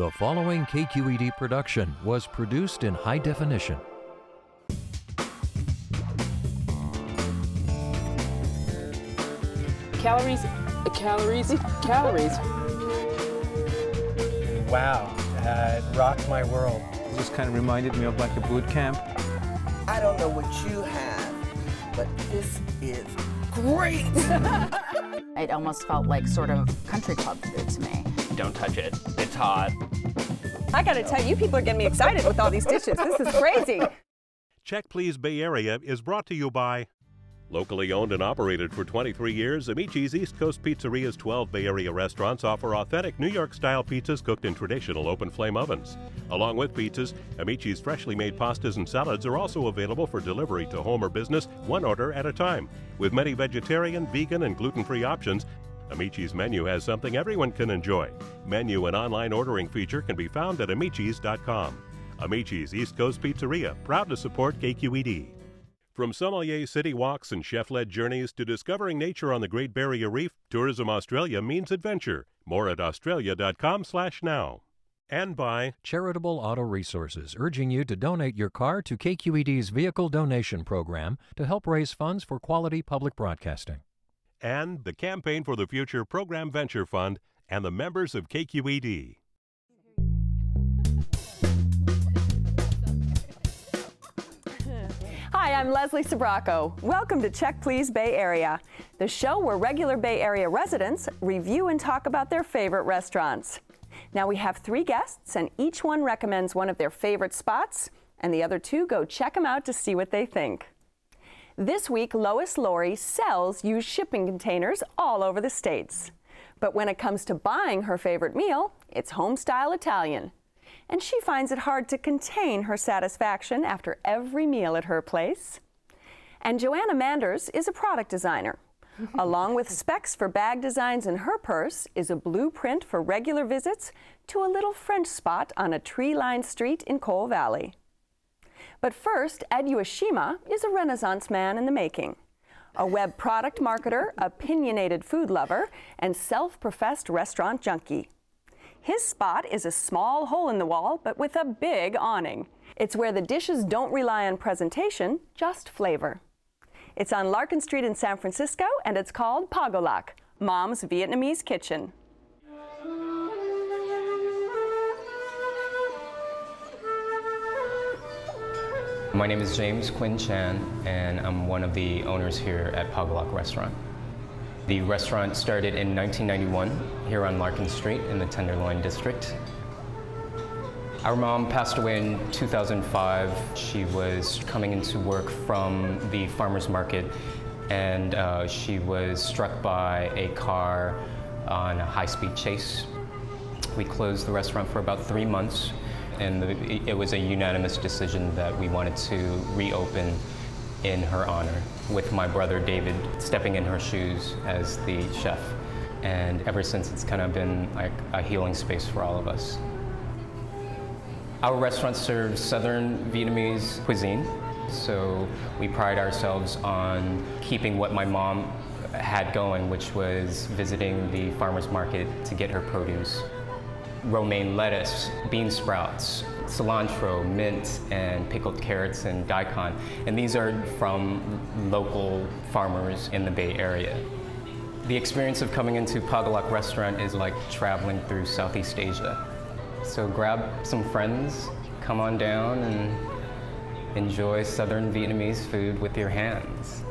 The following KQED production was produced in high definition. Calories, calories, calories. Wow, uh, it rocked my world. Just kind of reminded me of like a boot camp. I don't know what you have, but this is great. it almost felt like sort of country club food to me. Don't touch it. It's hot. I gotta tell you, people are getting me excited with all these dishes. This is crazy. Check Please Bay Area is brought to you by Locally owned and operated for 23 years, Amici's East Coast Pizzeria's 12 Bay Area restaurants offer authentic New York style pizzas cooked in traditional open flame ovens. Along with pizzas, Amici's freshly made pastas and salads are also available for delivery to home or business, one order at a time. With many vegetarian, vegan, and gluten free options, Amici's menu has something everyone can enjoy. Menu and online ordering feature can be found at amicis.com. Amici's East Coast Pizzeria, proud to support KQED. From sommelier city walks and chef led journeys to discovering nature on the Great Barrier Reef, Tourism Australia means adventure. More at australia.com/slash now. And by Charitable Auto Resources, urging you to donate your car to KQED's vehicle donation program to help raise funds for quality public broadcasting. And the Campaign for the Future Program Venture Fund and the members of KQED. Hi, I'm Leslie Sbrocco. Welcome to Check Please Bay Area, the show where regular Bay Area residents review and talk about their favorite restaurants. Now we have three guests, and each one recommends one of their favorite spots, and the other two go check them out to see what they think. This week, Lois Laurie sells used shipping containers all over the states. But when it comes to buying her favorite meal, it's home style Italian and she finds it hard to contain her satisfaction after every meal at her place. And Joanna Manders is a product designer. Along with specs for bag designs in her purse is a blueprint for regular visits to a little French spot on a tree lined street in Cole Valley. But first, Ed Ueshima is a Renaissance man in the making. A web product marketer, opinionated food lover, and self professed restaurant junkie. His spot is a small hole in the wall, but with a big awning. It's where the dishes don't rely on presentation, just flavor. It's on Larkin Street in San Francisco, and it's called Pagolac, Mom's Vietnamese Kitchen. My name is James Quinn Chan, and I'm one of the owners here at Pagolac Restaurant. The restaurant started in 1991 here on Larkin Street in the Tenderloin District. Our mom passed away in 2005. She was coming into work from the farmer's market and uh, she was struck by a car on a high-speed chase. We closed the restaurant for about three months and it was a unanimous decision that we wanted to reopen in her honor, with my brother David stepping in her shoes as the chef. And ever since, it's kind of been like a healing space for all of us. Our restaurant serves Southern Vietnamese cuisine, so we pride ourselves on keeping what my mom had going, which was visiting the farmer's market to get her produce. Romaine lettuce, bean sprouts, cilantro, mint, and pickled carrots and daikon. And these are from local farmers in the Bay Area. The experience of coming into Pagolac restaurant is like traveling through Southeast Asia. So grab some friends, come on down and enjoy Southern Vietnamese food with your hands.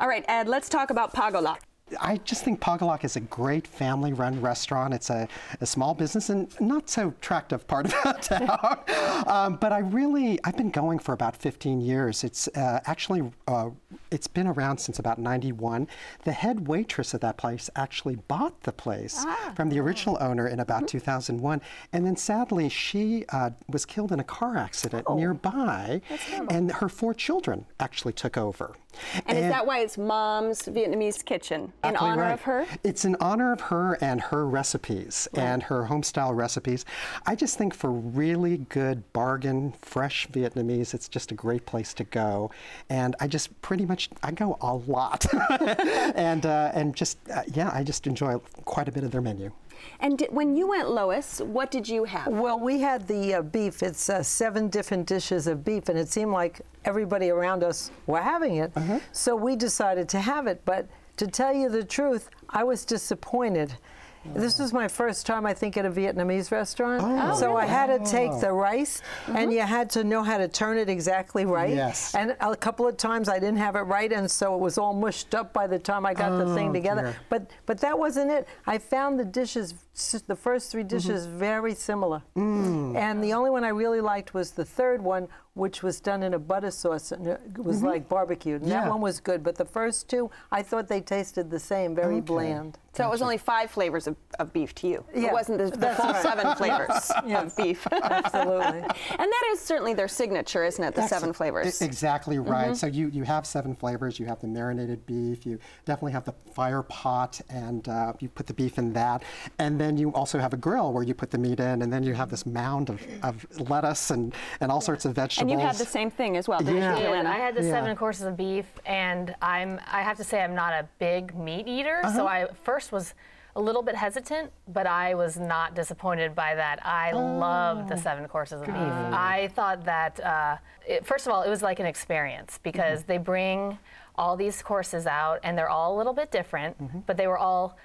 All right, Ed, let's talk about Pagolac. I just think Pagolac is a great family run restaurant. It's a, a, small business and not so attractive part of town. um, but I really, I've been going for about 15 years. It's uh, actually, uh, it's been around since about 91. The head waitress at that place actually bought the place ah. from the original owner in about mm-hmm. 2001. And then sadly, she uh, was killed in a car accident oh. nearby. And her four children actually took over. And, and is that why it's mom's Vietnamese kitchen? In Exactly honor right. of her? It's in honor of her and her recipes and her home style recipes. I just think for really good bargain, fresh Vietnamese, it's just a great place to go. And I just pretty much I go a lot, and uh, and just uh, yeah, I just enjoy quite a bit of their menu. And di- when you went, Lois, what did you have? Well, we had the uh, beef. It's uh, seven different dishes of beef, and it seemed like everybody around us were having it. So we decided to have it. But to tell you the truth, I was disappointed. This was my first time, I think, at a Vietnamese restaurant. Oh. so I had to take Oh. the rice, and you mm-hmm. had to know how to turn it exactly right. Yes. And a couple of times I didn't have it right, and so it was all mushed up by the time I got the thing Oh, together. dear. But but that wasn't it. I found the dishes, the first three mm-hmm. dishes, very similar. Mm. And the only one I really liked was the third one, which was done in a butter sauce, and it was mm-hmm. like barbecued. And that one was good. But the first two, I thought they tasted the same, very Okay. bland. So it was only five flavors of, of beef to you. Yeah, it wasn't the, the full right. seven flavors Yes. of beef. Absolutely. and that is certainly their signature, isn't it? The That's seven flavors. Exactly mm-hmm. right. So you, you have seven flavors. You have the marinated beef. You definitely have the fire pot, and uh, you put the beef in that. And then you also have a grill where you put the meat in, and then you have this mound of, of lettuce and, and all sorts of vegetables. and you had the same thing as well, Yeah. Yeah, I had the Yeah. seven courses of beef, and I'm I have to say I'm not a big meat eater, so uh-huh. I first was a little bit hesitant, but I was not disappointed by that. I loved the oh, seven courses of beef. I thought that uh, it, first of all, it was like an experience because mm-hmm. they bring all these courses out, and they're all a little bit different, mm-hmm. but they were all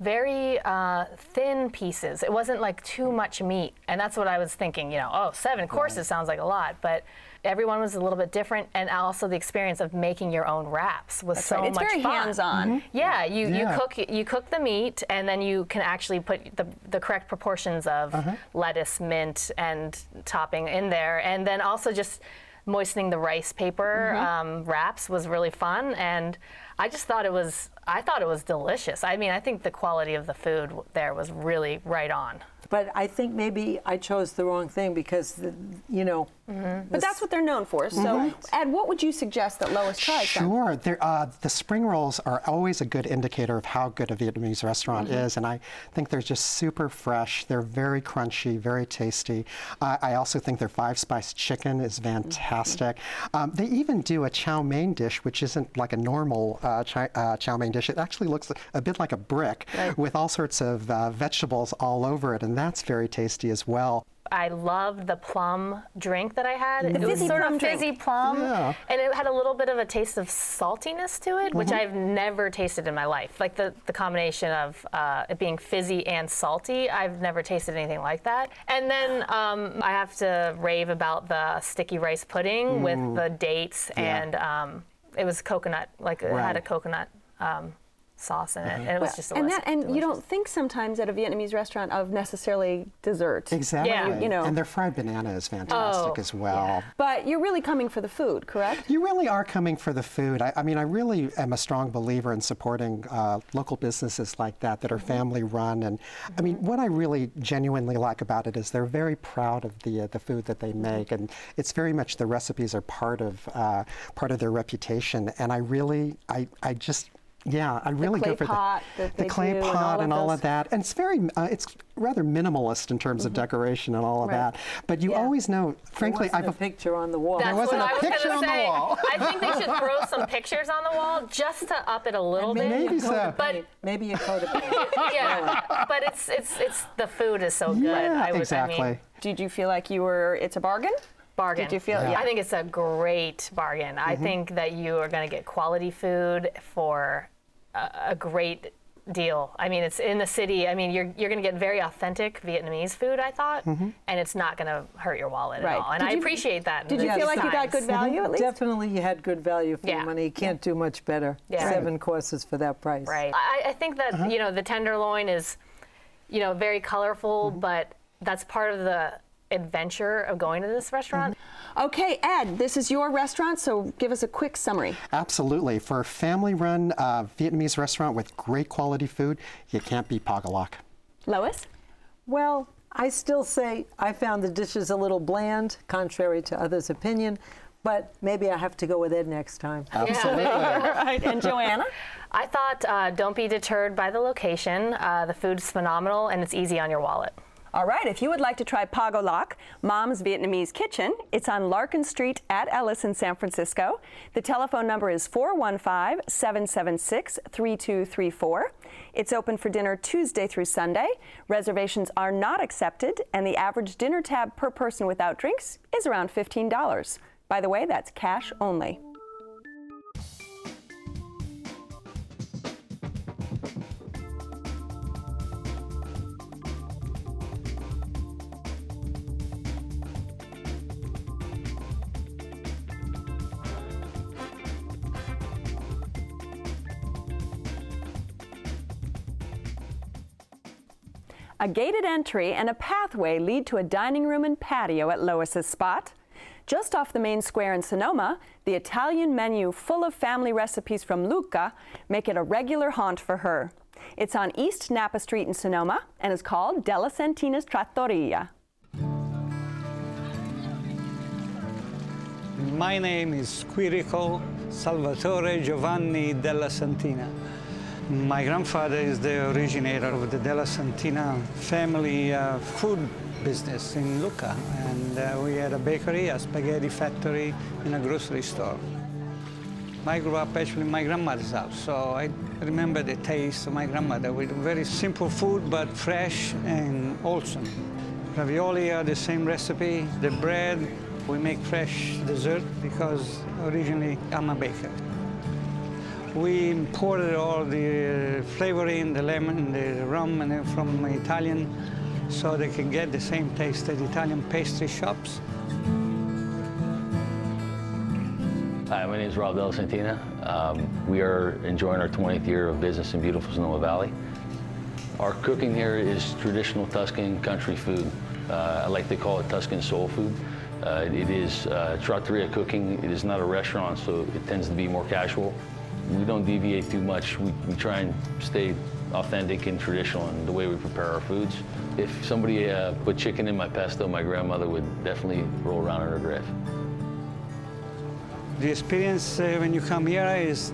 very uh, thin pieces. It wasn't like too much meat, and that's what I was thinking. You know, oh, seven courses sounds like a lot, but everyone was a little bit different, and also the experience of making your own wraps was That's so right. It's much very fun. hands-on. Yeah, you, Yeah. you cook you cook the meat, and then you can actually put the, the correct proportions of lettuce, mint, and topping in there, and then also just moistening the rice paper um, wraps was really fun, and I just thought it was I thought it was delicious. I mean, I think the quality of the food there was really right on. But I think maybe I chose the wrong thing because, the, you know. But that's what they're known for. So, Ed, what would you suggest that Lois tries? Sure. Uh, the spring rolls are always a good indicator of how good a Vietnamese restaurant Mm-hmm. is, and I think they're just super fresh. They're very crunchy, very tasty. Uh, I also think their five spice chicken is fantastic. Mm-hmm. Um, they even do a chow mein dish, which isn't like a normal uh, chow, uh, chow mein dish. It actually looks a bit like a brick with all sorts of uh, vegetables all over it, and that's very tasty as well. I loved the plum drink that I had. it was fizzy sort plum of drink. fizzy plum, Yeah. and it had a little bit of a taste of saltiness to it, which I've never tasted in my life. Like the, the combination of uh, it being fizzy and salty, I've never tasted anything like that. And then um, I have to rave about the sticky rice pudding with the dates, and um, it was coconut, like it had a coconut. Um, sauce in it, and it was just and that, and you don't think sometimes at a Vietnamese restaurant of necessarily dessert. Exactly. Yeah. You know. And their fried banana is fantastic Oh, as well. But you're really coming for the food, correct? You really are coming for the food. I, I mean, I really am a strong believer in supporting uh, local businesses like that that are family run. And I mean, what I really genuinely like about it is they're very proud of the uh, the food that they make, and it's very much the recipes are part of uh, part of their reputation. And I really, I, I just. Yeah, I really clay go for pot the, that the clay do and pot all of and all of that, and it's very, uh, it's rather minimalist in terms of decoration and all of Right. that. But you Yeah. always know, frankly, There wasn't I've a picture on the wall. That's wasn't what a I was picture gonna on the say. wall. I think they should throw some pictures on the wall just to up it a little bit. Maybe so. But- maybe a coat of paint. yeah, but it's it's it's the food is so good. yeah, I would, exactly. I mean, Did you feel like you were? It's a bargain. Bargain. Did you feel- Yeah. I think it's a great bargain. I think that you are going to get quality food for a, a great deal. I mean, it's in the city. I mean, you're you're going to get very authentic Vietnamese food. I thought, and it's not going to hurt your wallet Right. at all. And Did I you- appreciate that. Did you feel these like you got good value at least? Definitely, you had good value for Yeah. your money. You can't do much better. Yeah. Seven courses for that price. Right. I, I think that Uh-huh. you know the tenderloin is, you know, very colorful, Mm-hmm. but that's part of the adventure of going to this restaurant. Okay, Ed, this is your restaurant, so give us a quick summary. Absolutely. For a family run uh, Vietnamese restaurant with great quality food, you can't beat Pagolac. Lois? Well, I still say I found the dishes a little bland, contrary to others' opinion, but maybe I have to go with Ed next time. Absolutely. right. And Joanna? I thought uh, don't be deterred by the location. Uh, the food's phenomenal and it's easy on your wallet. All right, if you would like to try Pagolac, Mom's Vietnamese Kitchen, it's on Larkin Street at Ellis in San Francisco. The telephone number is 415 776 3234. It's open for dinner Tuesday through Sunday. Reservations are not accepted, and the average dinner tab per person without drinks is around $15. By the way, that's cash only. A gated entry and a pathway lead to a dining room and patio at Lois's Spot. Just off the main square in Sonoma, the Italian menu full of family recipes from Lucca make it a regular haunt for her. It's on East Napa Street in Sonoma and is called Della Santina's Trattoria. My name is Quirico Salvatore Giovanni della Santina. My grandfather is the originator of the Della Santina family uh, food business in Lucca, and uh, we had a bakery, a spaghetti factory, and a grocery store. I grew up actually in my grandmother's house, so I remember the taste of my grandmother with very simple food, but fresh and wholesome. Ravioli are the same recipe. The bread, we make fresh dessert because originally I'm a baker. We imported all the flavoring, the lemon, the rum, and from Italian, so they can get the same taste as Italian pastry shops. Hi, my name is Rob Della Santina. Um, we are enjoying our 20th year of business in beautiful Sonoma Valley. Our cooking here is traditional Tuscan country food. Uh, I like to call it Tuscan soul food. Uh, it is uh, trattoria cooking. It is not a restaurant, so it tends to be more casual. We don't deviate too much. We, we try and stay authentic and traditional in the way we prepare our foods. If somebody uh, put chicken in my pesto, my grandmother would definitely roll around in her grave. The experience uh, when you come here is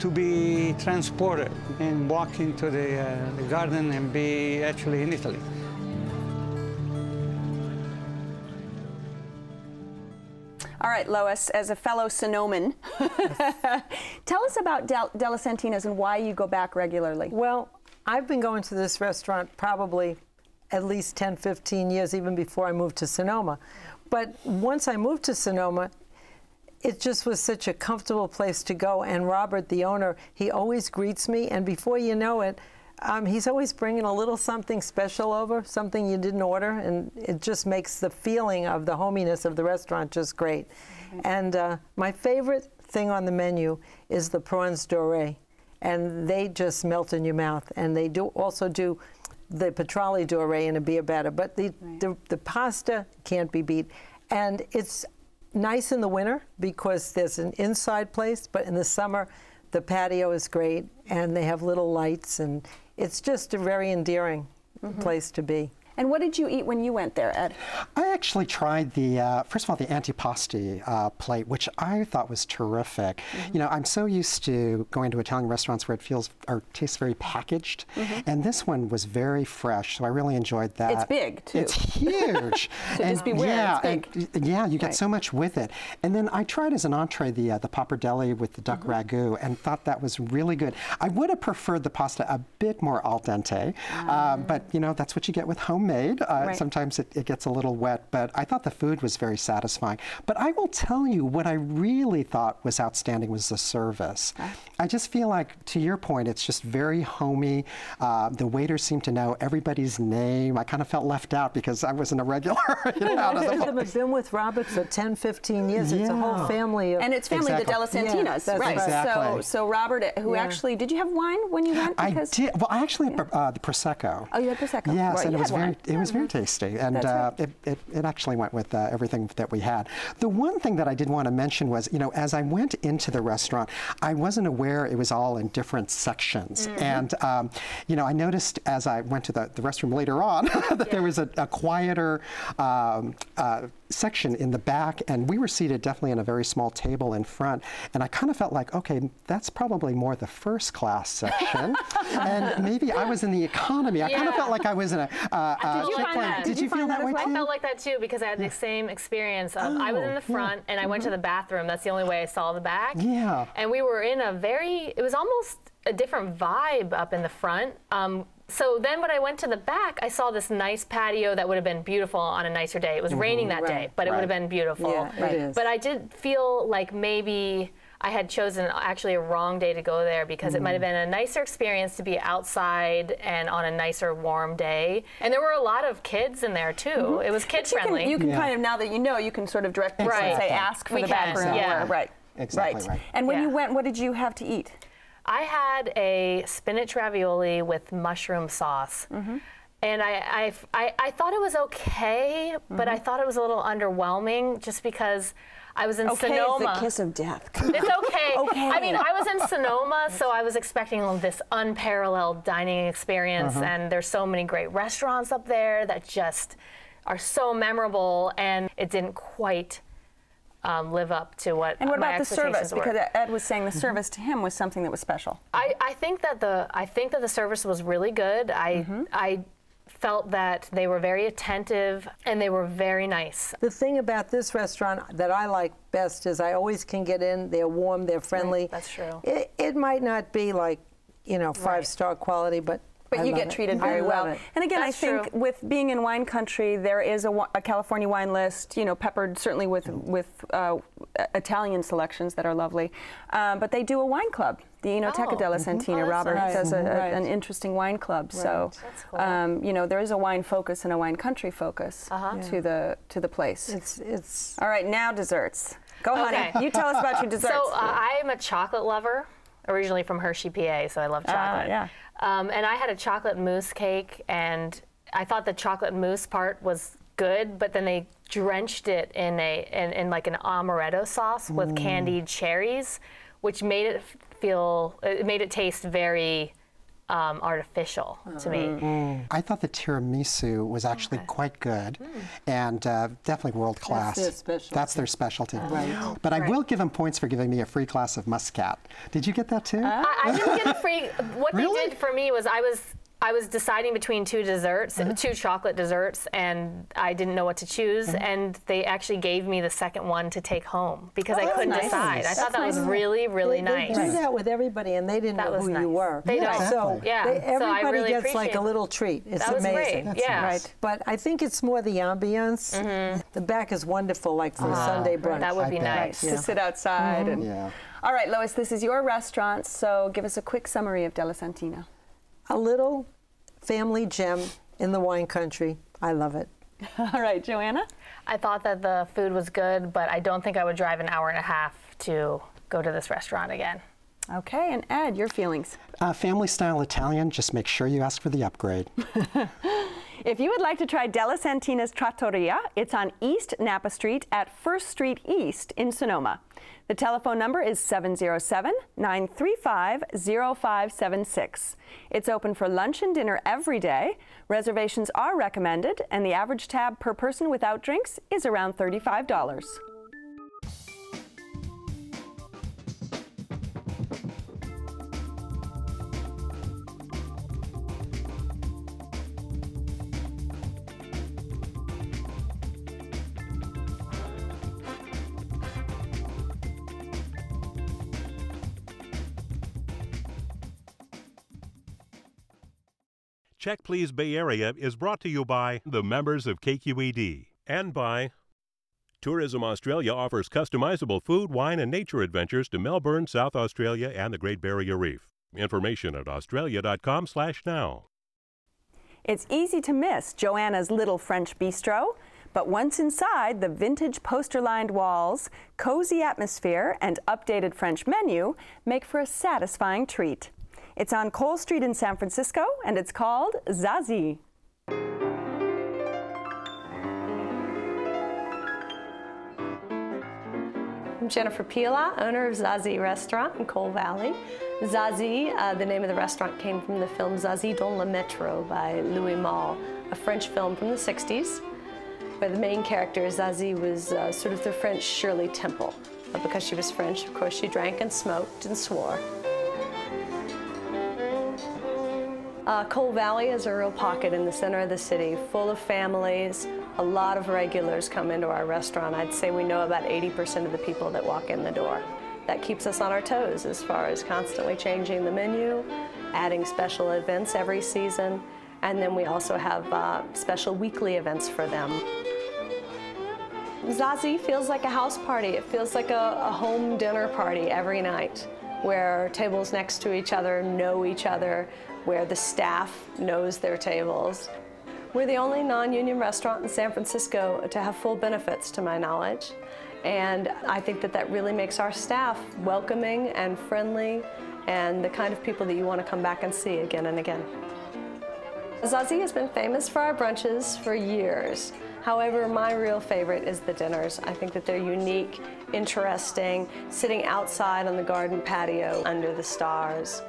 to be transported and walk into the, uh, the garden and be actually in Italy. All right, Lois, as a fellow Sonoman, tell us about Del- Della Santina's and why you go back regularly. Well, I've been going to this restaurant probably at least 10, 15 years, even before I moved to Sonoma. But once I moved to Sonoma, it just was such a comfortable place to go. And Robert, the owner, he always greets me, and before you know it, um, he's always bringing a little something special over, something you didn't order, and it just makes the feeling of the hominess of the restaurant just great. Mm-hmm. And uh, my favorite thing on the menu is the prawns doré, and they just melt in your mouth. And they do also do the petrale doré in a beer batter, but the, right. the, the pasta can't be beat. And it's nice in the winter because there's an inside place, but in the summer, the patio is great, and they have little lights, and it's just a very endearing mm-hmm. place to be. And what did you eat when you went there, Ed? I actually tried the, uh, first of all, the antipasti uh, plate, which I thought was terrific. Mm-hmm. You know, I'm so used to going to Italian restaurants where it feels or tastes very packaged, mm-hmm. and this one was very fresh, so I really enjoyed that. It's big, too. It's huge. so and just beware, yeah, it's big. And, yeah, you get right. so much with it. And then I tried as an entree the, uh, the pappardelle with the duck mm-hmm. ragu and thought that was really good. I would have preferred the pasta a bit more al dente, uh, but, you know, that's what you get with homemade. Uh, right. Sometimes it, it, gets a little wet, but I thought the food was very satisfying. But I will tell you what I really thought was outstanding was the service. Okay. I just feel like, to your point, it's just very homey. Uh, the waiters seem to know everybody's name. I kind of felt left out because I wasn't a regular. you know, Most of them have been with Robert for 10, 15 years. Yeah. It's a whole family. Of and it's family, exactly. the Della Santinas. Yeah, right. Exactly. So, so Robert, who actually, did you have wine when you went? Because, I did. Well, I actually had uh, the Prosecco. Oh, you had Prosecco. Yes, right. and you it was very wine. Very, it was very tasty, and That's uh, right. it, it, it actually went with uh, everything that we had. The one thing that I did want to mention was, you know, as I went into the restaurant, I wasn't aware it was all in different sections, Mm-hmm. and um, you know, I noticed as I went to the, the restroom later on that there was a, a quieter um, uh, section in the back, and we were seated definitely in a very small table in front, and I kind of felt like, okay, that's probably more the first class section, and maybe I was in the economy. I kind of felt like I was in a. Uh, uh, Did you find that? Did you feel that way I felt like that too because I had the same experience. Of, I was in the Oh, front and I went to the bathroom. That's the only way I saw the back. Yeah. And we were in a very, it was almost a different vibe up in the front. Um, so then when I went to the back, I saw this nice patio that would have been beautiful on a nicer day. It was raining that day, Right. but it would have been beautiful. Yeah, Right. is. But I did feel like maybe I had chosen actually a wrong day to go there because it might have been a nicer experience to be outside and on a nicer warm day. And there were a lot of kids in there too. It was kid But you can- friendly. You can, kind of now that you know, you can sort of direct people and Right. say, ask for We the can, back room. yeah. or- right. Exactly right. And when Yeah. you went, what did you have to eat? I had a spinach ravioli with mushroom sauce. Mm-hmm. And I, I, I, I thought it was okay, but Mm-hmm. I thought it was a little underwhelming just because I was in Okay, Sonoma. it's the kiss of death. It's okay. Okay. I mean, I was in Sonoma, so I was expecting this unparalleled dining experience, Uh-huh. and there's so many great restaurants up there that just are so memorable, and it didn't quite um, live up to what And what about the service? were. Because Ed was saying the service to him was something that was special. I, I think that the I think that the service was really good. I Mm-hmm. I felt that they were very attentive and they were very nice. The thing about this restaurant that I like best is I always can get in. They're warm. They're friendly. that's true. It, it might not be like, you know, five star quality, but But I you get treated I very love well. And again, That's I think true. with being in wine country, there is a, a California wine list, you know, peppered certainly with with uh, Italian selections that are lovely. Um, but they do a wine club, the Enoteca Oh. della. Santina. Oh, that's Robert nice. does a, a- Right. an interesting wine club. So, cool. um, you know, there is a wine focus and a wine country focus Uh-huh. to the to the place. It's it's All right, now desserts. Go, Okay. honey. You tell us about your desserts. So uh, I am a chocolate lover, originally from Hershey, PA, so I love Ah, chocolate. yeah. Um, and I had a chocolate mousse cake, and I thought the chocolate mousse part was good, but then they drenched it in a in, in like an amaretto sauce with Mm. candied cherries, which made it feel it made it taste very um, artificial to me. Mm. I thought the tiramisu was actually quite good and uh, definitely world class. their specialty. That's their specialty. Right. But I will give them points for giving me a free glass of muscat. Did you get that too? I, I didn't get a free. What Really? they did for me was I was I was deciding between two desserts, Uh-huh. two chocolate desserts, and I didn't know what to choose. Uh-huh. And they actually gave me the second one to take home because I Oh, that's couldn't nice. decide. I thought That's that was really, really they, nice. They do that with everybody, and they didn't That know who nice. you were. They Yeah, don't. So. Yeah, they- so I everybody really gets like a little treat. It's That was amazing. great. Yeah. Right. But I think it's more the ambiance. Mm-hmm. The back is wonderful, like for a Sunday brunch. That would be bet. nice. to sit outside. And, Yeah. All right, Lois, this is your restaurant, so give us a quick summary of Della Santina. A little family gem in the wine country. I love it. All right, Joanna? I thought that the food was good, but I don't think I would drive an hour and a half to go to this restaurant again. Okay, and Ed, your feelings. Uh, family style Italian, just make sure you ask for the upgrade. If you would like to try Della Santina's Trattoria, it's on East Napa Street at First Street East in Sonoma. The telephone number is 707 935 0576. It's open for lunch and dinner every day. Reservations are recommended, and the average tab per person without drinks is around $35. Check Please Bay Area is brought to you by the members of KQED and by Tourism Australia offers customizable food, wine, and nature adventures to Melbourne, South Australia, and the Great Barrier Reef. Information at australia.com/now. It's easy to miss Joanna's Little French Bistro, but once inside, the vintage poster lined walls, cozy atmosphere, and updated French menu make for a satisfying treat. It's on Cole Street in San Francisco, and it's called Zazie. I'm Jennifer Piallat, owner of Zazie Restaurant in Cole Valley. Zazie, uh, the name of the restaurant came from the film Zazie dans le métro by Louis Malle, a French film from the 60s, where the main character, Zazie, was uh, sort of the French Shirley Temple. But because she was French, of course, she drank and smoked and swore. Uh, Cole Valley is a real pocket in the center of the city, full of families. A lot of regulars come into our restaurant. I'd say we know about 80% of the people that walk in the door. That keeps us on our toes as far as constantly changing the menu, adding special events every season, and then we also have uh, special weekly events for them. Zazie feels like a house party. It feels like a, a home dinner party every night where tables next to each other know each other, where the staff knows their tables. We're the only non-union restaurant in San Francisco to have full benefits to my knowledge. And I think that that really makes our staff welcoming and friendly and the kind of people that you want to come back and see again and again. Zazie has been famous for our brunches for years. However, my real favorite is the dinners. I think that they're unique, interesting, sitting outside on the garden patio under the stars.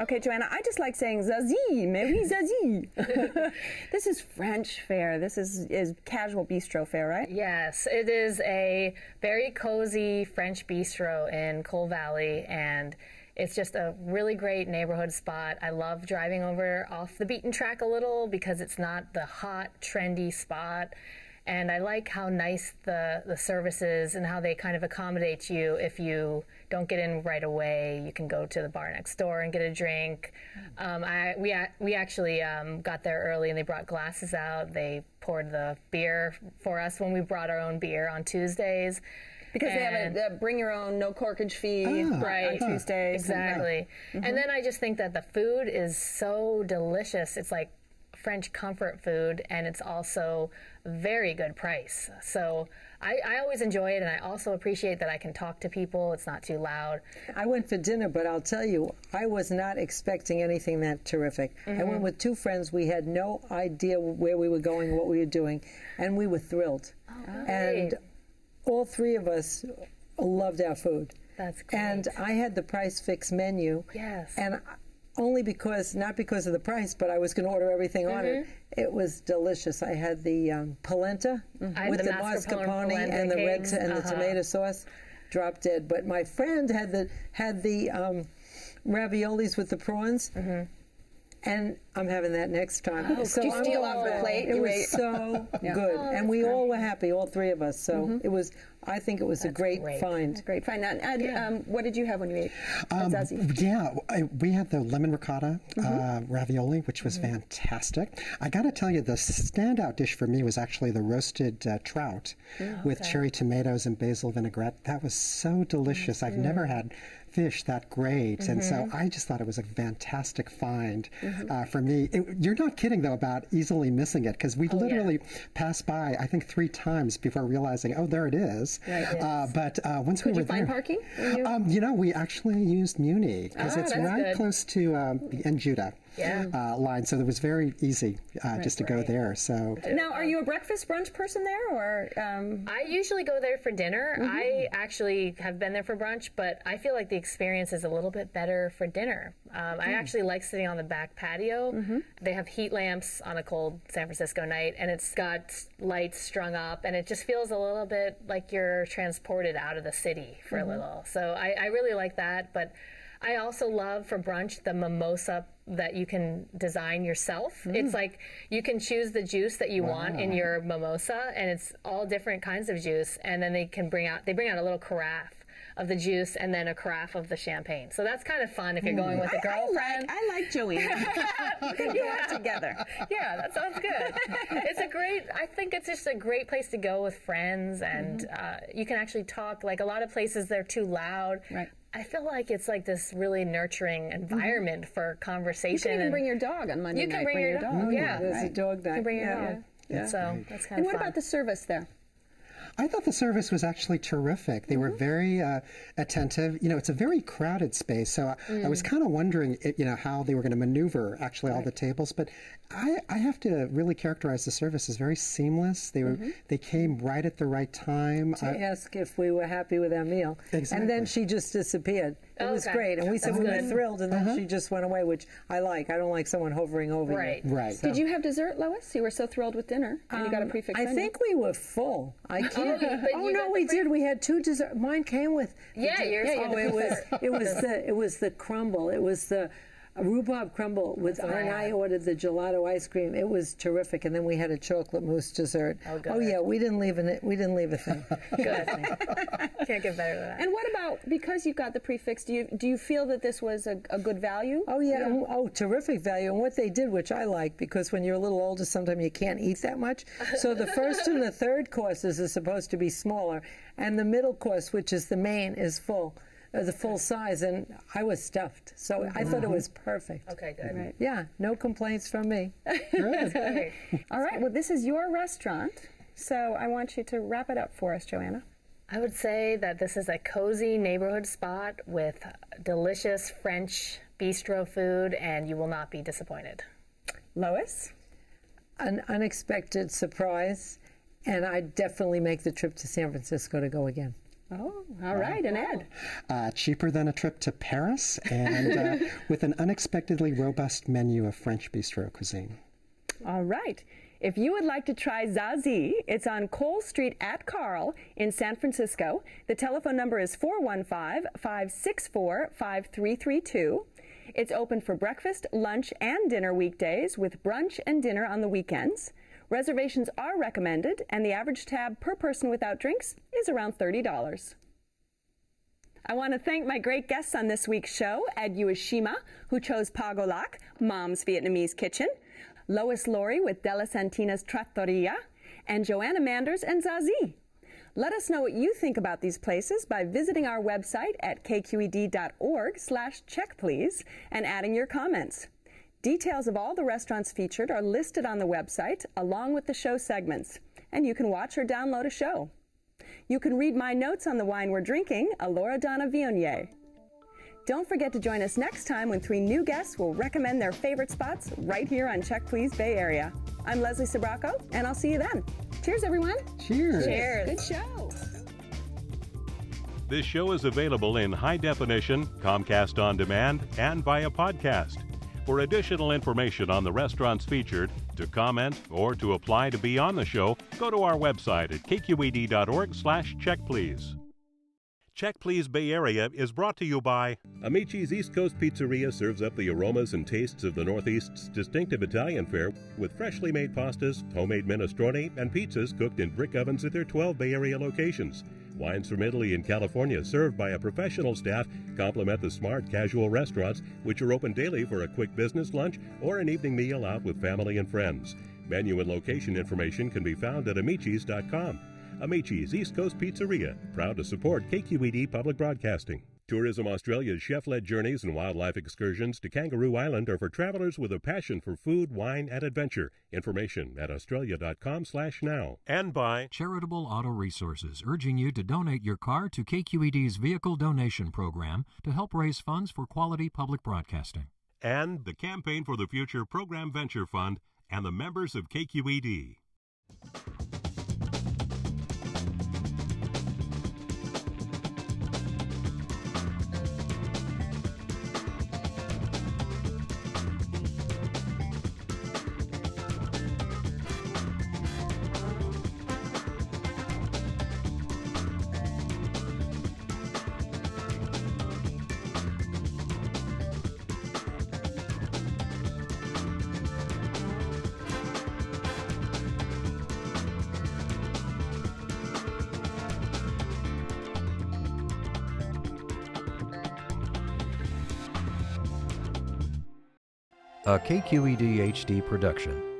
Okay, Joanna, I just like saying Zazie, mais Zazie. this is French fare. This is, is casual bistro fare, right? Yes, it is a very cozy French bistro in Cole Valley, and it's just a really great neighborhood spot. I love driving over off the beaten track a little because it's not the hot, trendy spot. And I like how nice the, the service is and how they kind of accommodate you if you don't get in right away. You can go to the bar next door and get a drink. Um, I, we, we actually um, got there early and they brought glasses out. They poured the beer for us when we brought our own beer on Tuesdays. Because they have a, a bring your own no corkage fee Ah, right. on Tuesdays. Exactly. Mhm. And then I just think that the food is so delicious. It's like French comfort food, and it's also very good price. So I, I always enjoy it, and I also appreciate that I can talk to people. It's not too loud. I went for dinner, but I'll tell you, I was not expecting anything that terrific. I Mhm. went with two friends. We had no idea where we were going, what we were doing, and we were thrilled. Oh, and all three of us loved our food. That's great. And I had the price fix menu. Yes. And only because, not because of the price, but I was going to order everything on it. Mhm. It was delicious. I had the um, polenta had with the the, mascarpone mascarpone and the red t- and the Uh-huh. tomato sauce. Drop dead. But my friend had the had the um, raviolis with the prawns. And I'm having that next time. Oh, did you I'm steal off the plate? It You was so Yeah. good, Oh, and we all were happy, all three of us. So it was. I think it was a great, find. Great find. Now, Ed, um, what did you have when you ate at Um, yeah, I, we had the lemon ricotta uh, Mhm. ravioli, which was fantastic. I got to tell you, the standout dish for me was actually the roasted uh, trout Oh, with okay. cherry tomatoes and basil vinaigrette. That was so delicious. I've never had fish that great, and so Mhm. I just thought it was a fantastic find Mhm. uh, for me. It, you're not kidding though about easily missing it because we Oh, yeah. literally passed by, I think, three times before realizing, oh, there it is. Right, Uh, but uh, once Could we you were find there, parking? you- um, you know, we actually used Muni because Ah, it's right good. close to um, the N Judah Yeah. uh, line, so it was very easy uh, Right, just to go there. So Now, are you a breakfast brunch person there, or um, I usually go there for dinner. Mhm. I actually have been there for brunch, but I feel like the experience is a little bit better for dinner. Um, I Mm. actually like sitting on the back patio. Mm-hmm. They have heat lamps on a cold San Francisco night, and it's got lights strung up, and it just feels a little bit like you're transported out of the city for Mhm. a little. So I, I really like that, but I also love for brunch the mimosa that you can design yourself. Mm. It's like you can choose the juice that you want in your mimosa, and it's all different kinds of juice. And then they can bring out they bring out a little carafe of the juice and then a carafe of the champagne. So that's kind of fun if you're going with a girlfriend. I like Joanna. we can do it together. yeah, that sounds good. it's a great. I think it's just a great place to go with friends, and Mm-hmm. uh, you can actually talk. Like a lot of places, they're too loud. Right. I feel like it's like this really nurturing mm-hmm. environment for conversation. You can even bring your dog on Monday You can night. bring your dog. Oh, Yeah, There's a dog dog You can bring your yeah. dog. Yeah. So that's kind And of what fun. about the service there? I thought the service was actually terrific. They were Mm-hmm. very uh, attentive. You know, it's a very crowded space, so I, I was Mm. kind of wondering, it, you know, how they were going to maneuver actually all the tables. But I, I have to really characterize the service as very seamless. They were Mm-hmm. they came right at the right time. to I- ask if we were happy with our meal. And then she just disappeared. It was Okay. great. And we said That's we were good. thrilled, and Uh-huh. then she just went away, which I like. I don't like someone hovering over you. Right. Right. So- Did you have dessert, Lois? You were so thrilled with dinner, and you got a Um, prefix. I menu. think we were full. I can't. you- but oh no, we pre- did. We had two dessert. Mine came with. Yeah, de- yours Oh, it was. It was the. It was the crumble. It was the. A rhubarb crumble with, what I and I ordered the gelato ice cream. It was terrific, and then we had a chocolate mousse dessert. Oh, good. oh yeah, we didn't leave an, we didn't leave a thing. Good. Can't get better than that. And what about because you got the prefix? Do you do you feel that this was a, a good value? Oh yeah, and- oh, oh terrific value. And what they did, which I like, because when you're a little older, sometimes you can't eat that much. So the first and the third courses are supposed to be smaller, and the middle course, which is the main, is full, Uh, the full size. And I was stuffed, so I thought it mm-hmm. was perfect. Okay, good. Mm-hmm. Yeah, no complaints from me. Great. All right. Well, this is your restaurant, so I want you to wrap it up for us, Joanna. I would say that this is a cozy neighborhood spot with delicious French bistro food, and you will not be disappointed. Lois? An unexpected surprise, and I definitely make the trip to San Francisco to go again. Oh, all right. And Ed? uh, cheaper than a trip to Paris, and uh, with an unexpectedly robust menu of French bistro cuisine. All right. If you would like to try Zazie, it's on Cole Street at Carl in San Francisco. The telephone number is 415 564 5332. It's open for breakfast, lunch, and dinner weekdays with brunch and dinner on the weekends. Reservations are recommended, and the average tab per person without drinks is around $30. I want to thank my great guests on this week's show, Ed Ueshima, who chose Pagolac, Mom's Vietnamese Kitchen, Lois Laurie with Della Santina's Trattoria, and Joanna Manders and Zazie. Let us know what you think about these places by visiting our website at kqed.org slash check please and adding your comments. Details of all the restaurants featured are listed on the website along with the show segments, and you can watch or download a show. You can read my notes on the wine we're drinking, Alora Donna Viognier. Don't forget to join us next time when three new guests will recommend their favorite spots right here on Check Please Bay Area. I'm Leslie Sbrocco, and I'll see you then. Cheers, everyone. Cheers. Cheers. Good show. This show is available in high definition, Comcast On Demand, and via podcast. For additional information on the restaurants featured, to comment, or to apply to be on the show, go to our website at kqed.org slash checkplease. Check Please Bay Area is brought to you by Amici's East Coast Pizzeria serves up the aromas and tastes of the Northeast's distinctive Italian fare with freshly made pastas, homemade minestrone, and pizzas cooked in brick ovens at their 12 Bay Area locations. Wines from Italy and California, served by a professional staff, complement the smart casual restaurants, which are open daily for a quick business lunch or an evening meal out with family and friends. Menu and location information can be found at amicis.com. Amici's East Coast Pizzeria, proud to support KQED Public Broadcasting. Tourism Australia's chef led journeys and wildlife excursions to Kangaroo Island are for travelers with a passion for food, wine, and adventure. Information at australia.com slash now. And by Charitable Auto Resources, urging you to donate your car to KQED's vehicle donation program to help raise funds for quality public broadcasting. and the Campaign for the Future Program Venture Fund and the members of KQED. KQED HD production